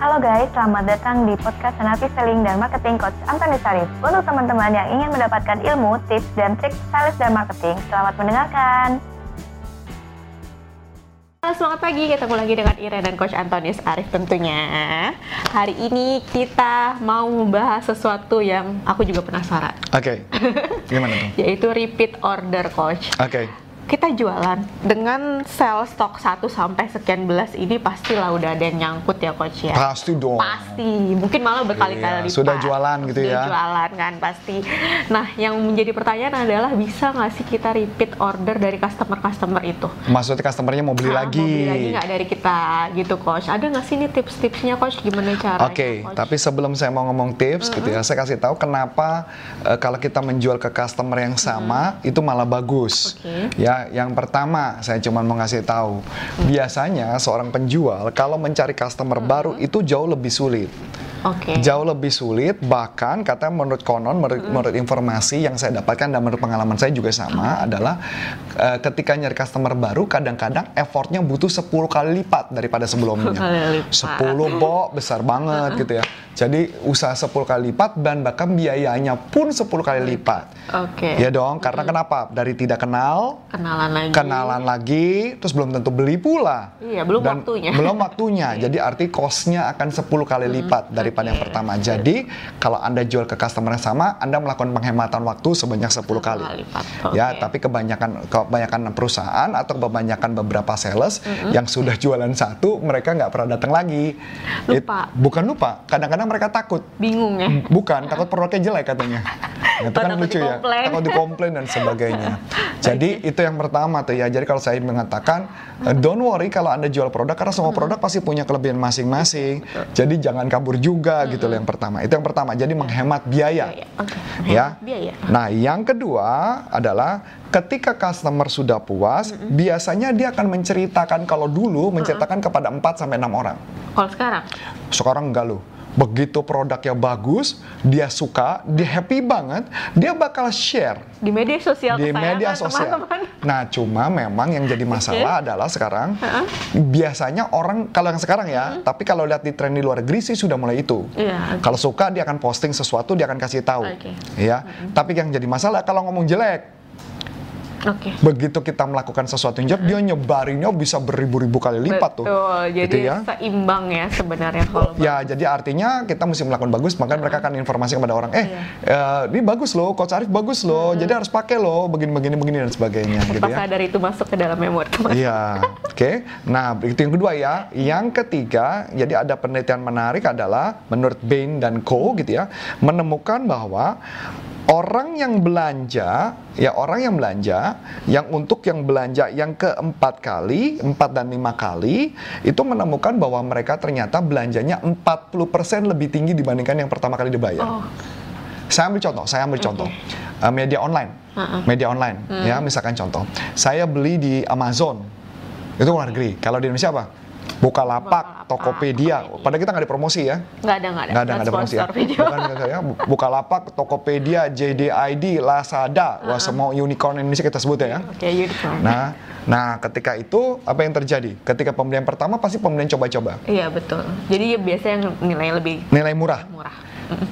Halo guys, selamat datang di podcast Senapi Selling dan Marketing Coach Antoni Sarif. Untuk teman-teman yang ingin mendapatkan ilmu, tips, dan trik sales dan marketing, selamat mendengarkan. Halo, selamat pagi. Ketemu lagi dengan Ira dan Coach Antonius Arif tentunya. Hari ini kita mau membahas sesuatu yang aku juga penasaran. Oke, gimana tuh? Yaitu repeat order coach. Oke, Kita jualan dengan sell stok 1 sampai sekian belas ini pastilah udah ada yang nyangkut ya coach ya. pasti dong. Pasti, mungkin malah berkali-kali Iya, lipat. sudah jualan gitu Sudah ya. jualan kan pasti. Nah, yang menjadi pertanyaan adalah bisa nggak sih kita repeat order dari customer-customer itu? Maksudnya customernya mau beli Ah, lagi. Mau beli lagi nggak dari kita gitu coach? Ada nggak sih nih tips-tipsnya coach gimana caranya? Oke, coach? tapi sebelum saya mau ngomong tips gitu ya, saya kasih tahu kenapa eh, kalau kita menjual ke customer yang sama itu malah bagus. Oke. Ya, yang pertama saya cuma mau ngasih tahu, biasanya seorang penjual kalau mencari customer baru itu jauh lebih sulit. Oke. Jauh lebih sulit, bahkan katanya menurut konon, menurut, menurut informasi yang saya dapatkan dan menurut pengalaman saya juga sama adalah eh, ketika nyari customer baru, kadang-kadang effortnya butuh 10 kali lipat daripada sebelumnya. 10 kali lipat. 10 bo, besar banget gitu ya. Jadi usaha 10 kali lipat dan bahkan biayanya pun 10 kali lipat. Oke. Ya dong, karena kenapa? Dari tidak kenal, Kenalan lagi. kenalan lagi, terus belum tentu beli pula. Iya, belum Dan waktunya. Belum waktunya. Jadi arti cost-nya akan 10 kali lipat daripada yang pertama. Jadi kalau Anda jual ke customer yang sama, Anda melakukan penghematan waktu sebanyak 10 kali. Ya, tapi kebanyakan kebanyakan perusahaan atau kebanyakan beberapa sales yang sudah jualan satu, mereka nggak pernah datang lagi. Lupa. bukan lupa, kadang-kadang mereka takut. Bingung ya. Bukan, takut produknya jelek katanya. Itu kan lucu ya. Takut dikomplain dan sebagainya. Jadi itu yang pertama tuh ya. Jadi kalau saya mengatakan eh, don't worry kalau Anda jual produk karena semua produk pasti punya kelebihan masing-masing. Jadi jangan kabur juga gitu loh yang pertama. Itu yang pertama. Jadi menghemat biaya. Biaya. Oke. Ya. Biaya. Nah, yang kedua adalah ketika customer sudah puas, biasanya dia akan menceritakan kalau dulu menceritakan kepada 4 sampai 6 orang. Kalau sekarang? Sekarang enggak loh. Begitu produknya bagus, dia suka, dia happy banget, dia bakal share Di media sosial di media sosial. teman-teman. Nah, cuma memang yang jadi masalah adalah sekarang biasanya orang kalau yang sekarang ya, tapi kalau lihat di tren di luar negeri sih sudah mulai itu. Iya, oke. Kalau suka dia akan posting sesuatu, dia akan kasih tahu. Oke. Ya. Tapi yang jadi masalah kalau ngomong jelek, Oke. begitu kita melakukan sesuatu yang jelek, dia nyebarinnya bisa beribu-ribu kali lipat tuh. Betul. Jadi Gitu ya. seimbang ya sebenarnya kalau Ya, jadi artinya kita mesti melakukan bagus, maka mereka akan informasi kepada orang, eh, Iya. eh, ini bagus loh, Coach Arif bagus loh, jadi harus pakai loh, begini-begini begini dan sebagainya, gitu ya. sadar itu masuk ke dalam memori. Iya, oke. Nah, itu yang kedua ya. Yang ketiga, jadi ada penelitian menarik adalah menurut Bain dan Co. gitu ya, menemukan bahwa orang yang belanja, ya orang yang belanja, yang untuk yang belanja yang keempat kali, empat dan lima kali, itu menemukan bahwa mereka ternyata belanjanya 40% lebih tinggi dibandingkan yang pertama kali dibayar. Oh, Saya ambil contoh, saya ambil contoh. Uh, media online. Media online, ya, misalkan contoh. Saya beli di Amazon. Itu luar negeri. Kalau di Indonesia apa? Bukalapak, Bukalapak, Tokopedia. Padahal kita nggak ada promosi ya. nggak ada nggak ada. Nggak ada, nggak ada promosi ya. video. Bukan, ya. Bukalapak, Tokopedia, JDID, Lazada. Wah, semua unicorn Indonesia kita sebut ya. Oke, unicorn. Nah, nah ketika itu apa yang terjadi? Ketika pembelian pertama pasti pembelian coba-coba. Iya betul. Jadi ya biasanya yang nilainya lebih Nilai murah. murah.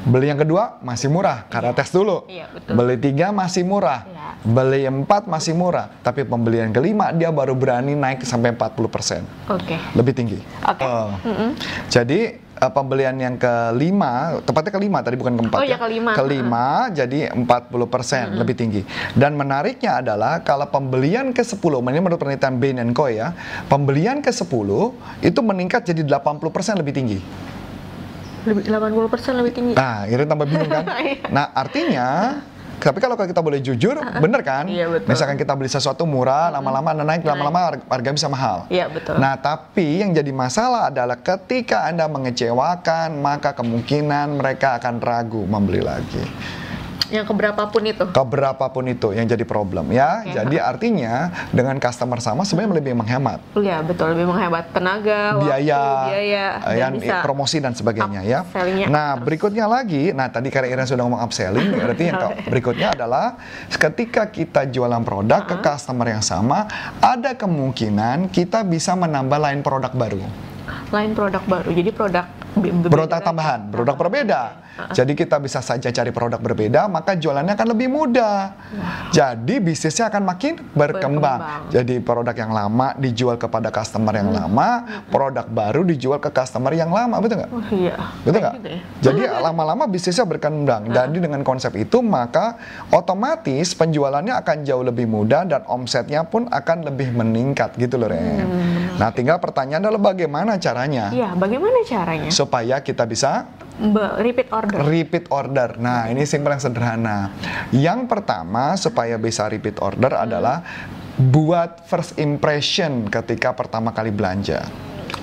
Beli yang kedua masih murah karena tes dulu. Iya, betul. Beli tiga masih murah. Iya. Beli empat masih murah. Tapi pembelian kelima dia baru berani naik sampai 40%. Oke. Lebih tinggi. Oke. Oh. Jadi eh, pembelian yang kelima, tepatnya kelima tadi bukan keempat Oh, ya. ya, kelima. Kelima jadi 40% lebih tinggi. Dan menariknya adalah kalau pembelian ke-10, ini menurut penelitian Bain Co ya, pembelian ke-10 itu meningkat jadi 80% lebih tinggi. Lebih 80% lebih tinggi. Nah, ini tambah bingung kan? Iya. nah, artinya tapi kalau kita boleh jujur, bener kan? Iya, betul. Misalkan kita beli sesuatu murah, lama-lama naik, lama-lama harga- bisa mahal. Iya, betul. Nah, tapi yang jadi masalah adalah ketika Anda mengecewakan, maka kemungkinan mereka akan ragu membeli lagi. Yang keberapapun itu. Keberapapun itu yang jadi problem ya. Oke. Jadi artinya dengan customer sama sebenarnya lebih menghemat Iya betul lebih menghemat tenaga, biaya, waktu, biaya, dan yang bisa promosi dan sebagainya ya. Nah, terus. berikutnya lagi, nah tadi karena sudah ngomong upselling, berarti yang berikutnya adalah ketika kita jualan produk ke customer yang sama, ada kemungkinan kita bisa menambah line produk baru. lain produk baru. Jadi produk produk tambahan, produk berbeda. Jadi kita bisa saja cari produk berbeda, maka jualannya akan lebih mudah. Jadi bisnisnya akan makin berkembang. Berkembang. Jadi produk yang lama dijual kepada customer yang lama, produk baru dijual ke customer yang lama, betul nggak? Oh iya. Betul nggak? gitu ya. Jadi lama-lama bisnisnya berkembang. Jadi dengan konsep itu maka otomatis penjualannya akan jauh lebih mudah dan omsetnya pun akan lebih meningkat gitu loh Ren. Nah tinggal pertanyaan adalah bagaimana caranya Iya, bagaimana caranya? supaya kita bisa Be- repeat order. repeat order. Nah ini simpel yang sederhana. Yang pertama supaya bisa repeat order adalah buat first impression ketika pertama kali belanja.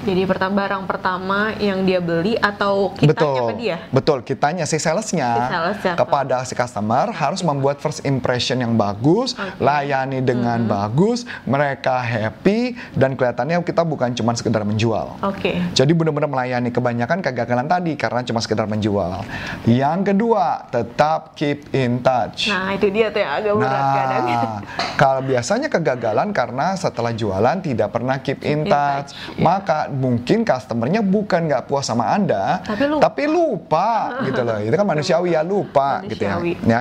Jadi pertama barang pertama yang dia beli atau kita betul, ke dia? betul. Kitanya si salesnya Si salesnya. kepada si customer harus membuat first impression yang bagus, layani dengan bagus, mereka happy dan kelihatannya kita bukan cuma sekedar menjual. Oke. Jadi benar-benar melayani kebanyakan kegagalan tadi karena cuma sekedar menjual. Yang kedua, tetap keep in touch. Nah itu dia tuh yang agak berat kadang. Nah, kalau biasanya kegagalan karena setelah jualan tidak pernah keep in in touch, iya. maka mungkin customernya bukan nggak puas sama anda, Tapi lupa. tapi lupa gitu loh. Itu kan manusiawi ya lupa gitu ya. Manusiawi. ya.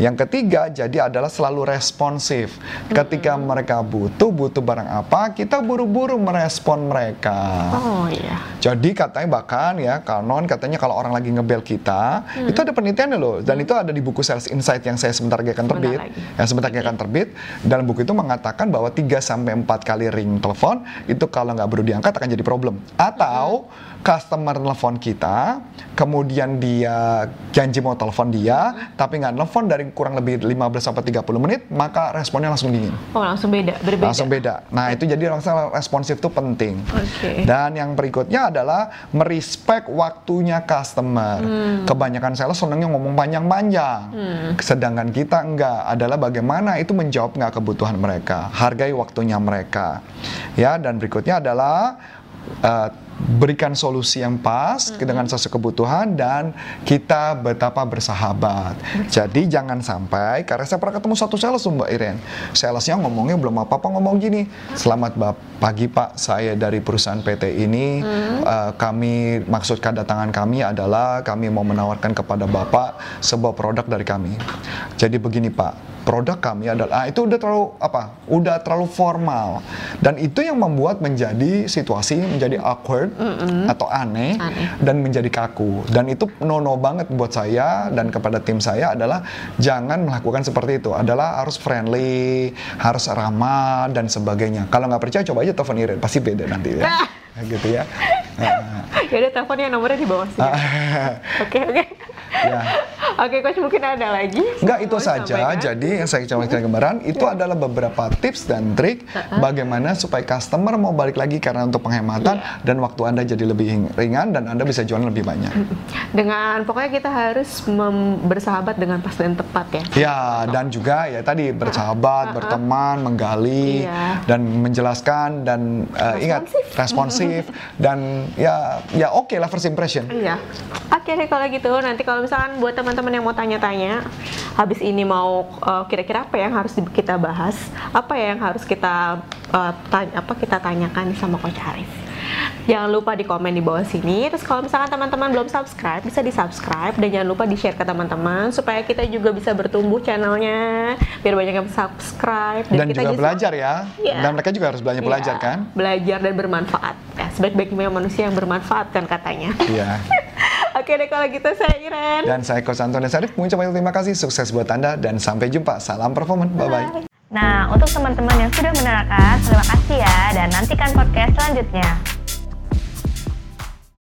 Yang ketiga jadi adalah selalu responsif. Ketika mereka butuh butuh barang apa, kita buru-buru merespon mereka. Oh iya. Jadi katanya bahkan ya kanon katanya kalau orang lagi ngebel kita Hmm. itu ada penelitiannya loh dan itu ada di buku Sales Insight yang saya sebentar lagi akan terbit lagi. yang sebentar lagi akan terbit dalam buku itu mengatakan bahwa 3 sampai 4 kali ring telepon itu kalau nggak baru diangkat akan jadi problem atau customer telepon kita kemudian dia janji mau telepon dia tapi nggak telepon dari kurang lebih 15 sampai 30 menit maka responnya langsung dingin Oh langsung beda, berbeda. langsung beda. Nah itu jadi langsung responsif itu penting. Oke. Dan yang berikutnya adalah merespek waktunya customer. Hmm. Kebanyakan sales senangnya ngomong panjang-panjang, sedangkan kita enggak. Adalah bagaimana itu menjawab nggak kebutuhan mereka, hargai waktunya mereka. Ya dan berikutnya adalah eh, berikan solusi yang pas dengan sesuai kebutuhan dan kita betapa bersahabat. Jadi jangan sampai karena saya pernah ketemu satu sales Mbak Iren. Salesnya ngomongnya belum apa-apa ngomong gini. Selamat pagi Pak, saya dari perusahaan PT ini. Eh, kami maksud kedatangan kami adalah kami mau menawarkan kepada Bapak sebuah produk dari kami. Jadi begini Pak, produk kami adalah ah, itu udah terlalu apa udah terlalu formal. Dan itu yang membuat menjadi situasi menjadi awkward atau aneh, Aneh. dan menjadi kaku. Dan itu no-no banget buat saya dan kepada tim saya adalah jangan melakukan seperti itu. Adalah harus friendly harus ramah dan sebagainya. Kalau nggak percaya coba aja telepon Iren pasti beda nanti ya. Gitu ya. Nah, Ya udah teleponnya nomornya di bawah sini. Oke oke. Ya Oke coach mungkin ada lagi? Enggak itu saja. disampaikan? Jadi yang saya sampaikan kemarin itu adalah beberapa tips dan trik bagaimana supaya customer mau balik lagi karena untuk penghematan dan waktu Anda jadi lebih ringan dan Anda bisa jualan lebih banyak. dengan pokoknya kita harus bersahabat dengan pas dan tepat ya. Ya, dan juga ya tadi bersahabat, berteman, menggali Iya. dan menjelaskan dan eh, ingat responsif dan ya ya oke lah first impression. Iya. Oke deh kalau gitu nanti kalau misalkan buat teman-teman yang mau tanya-tanya habis ini mau uh, kira-kira apa yang harus kita bahas, apa ya yang harus kita uh, tanya, apa kita tanyakan sama Coach Arif. Jangan lupa di komen di bawah sini. Terus kalau misalkan teman-teman belum subscribe, bisa di subscribe dan jangan lupa di share ke teman-teman supaya kita juga bisa bertumbuh channelnya, biar banyak yang subscribe Dan kita juga jadi belajar ya. Iya. Dan mereka juga harus belajar belajar Iya, kan? Belajar dan bermanfaat. Ya, sebaik-baiknya manusia yang bermanfaat kan katanya. Iya. Oke deh kalau gitu saya Iren. Dan saya Coach Antonius Sarif mengucapkan terima kasih, sukses buat Anda dan sampai jumpa. Salam performan. Bye bye. Nah, untuk teman-teman yang sudah menerangkan, terima kasih ya dan nantikan podcast selanjutnya.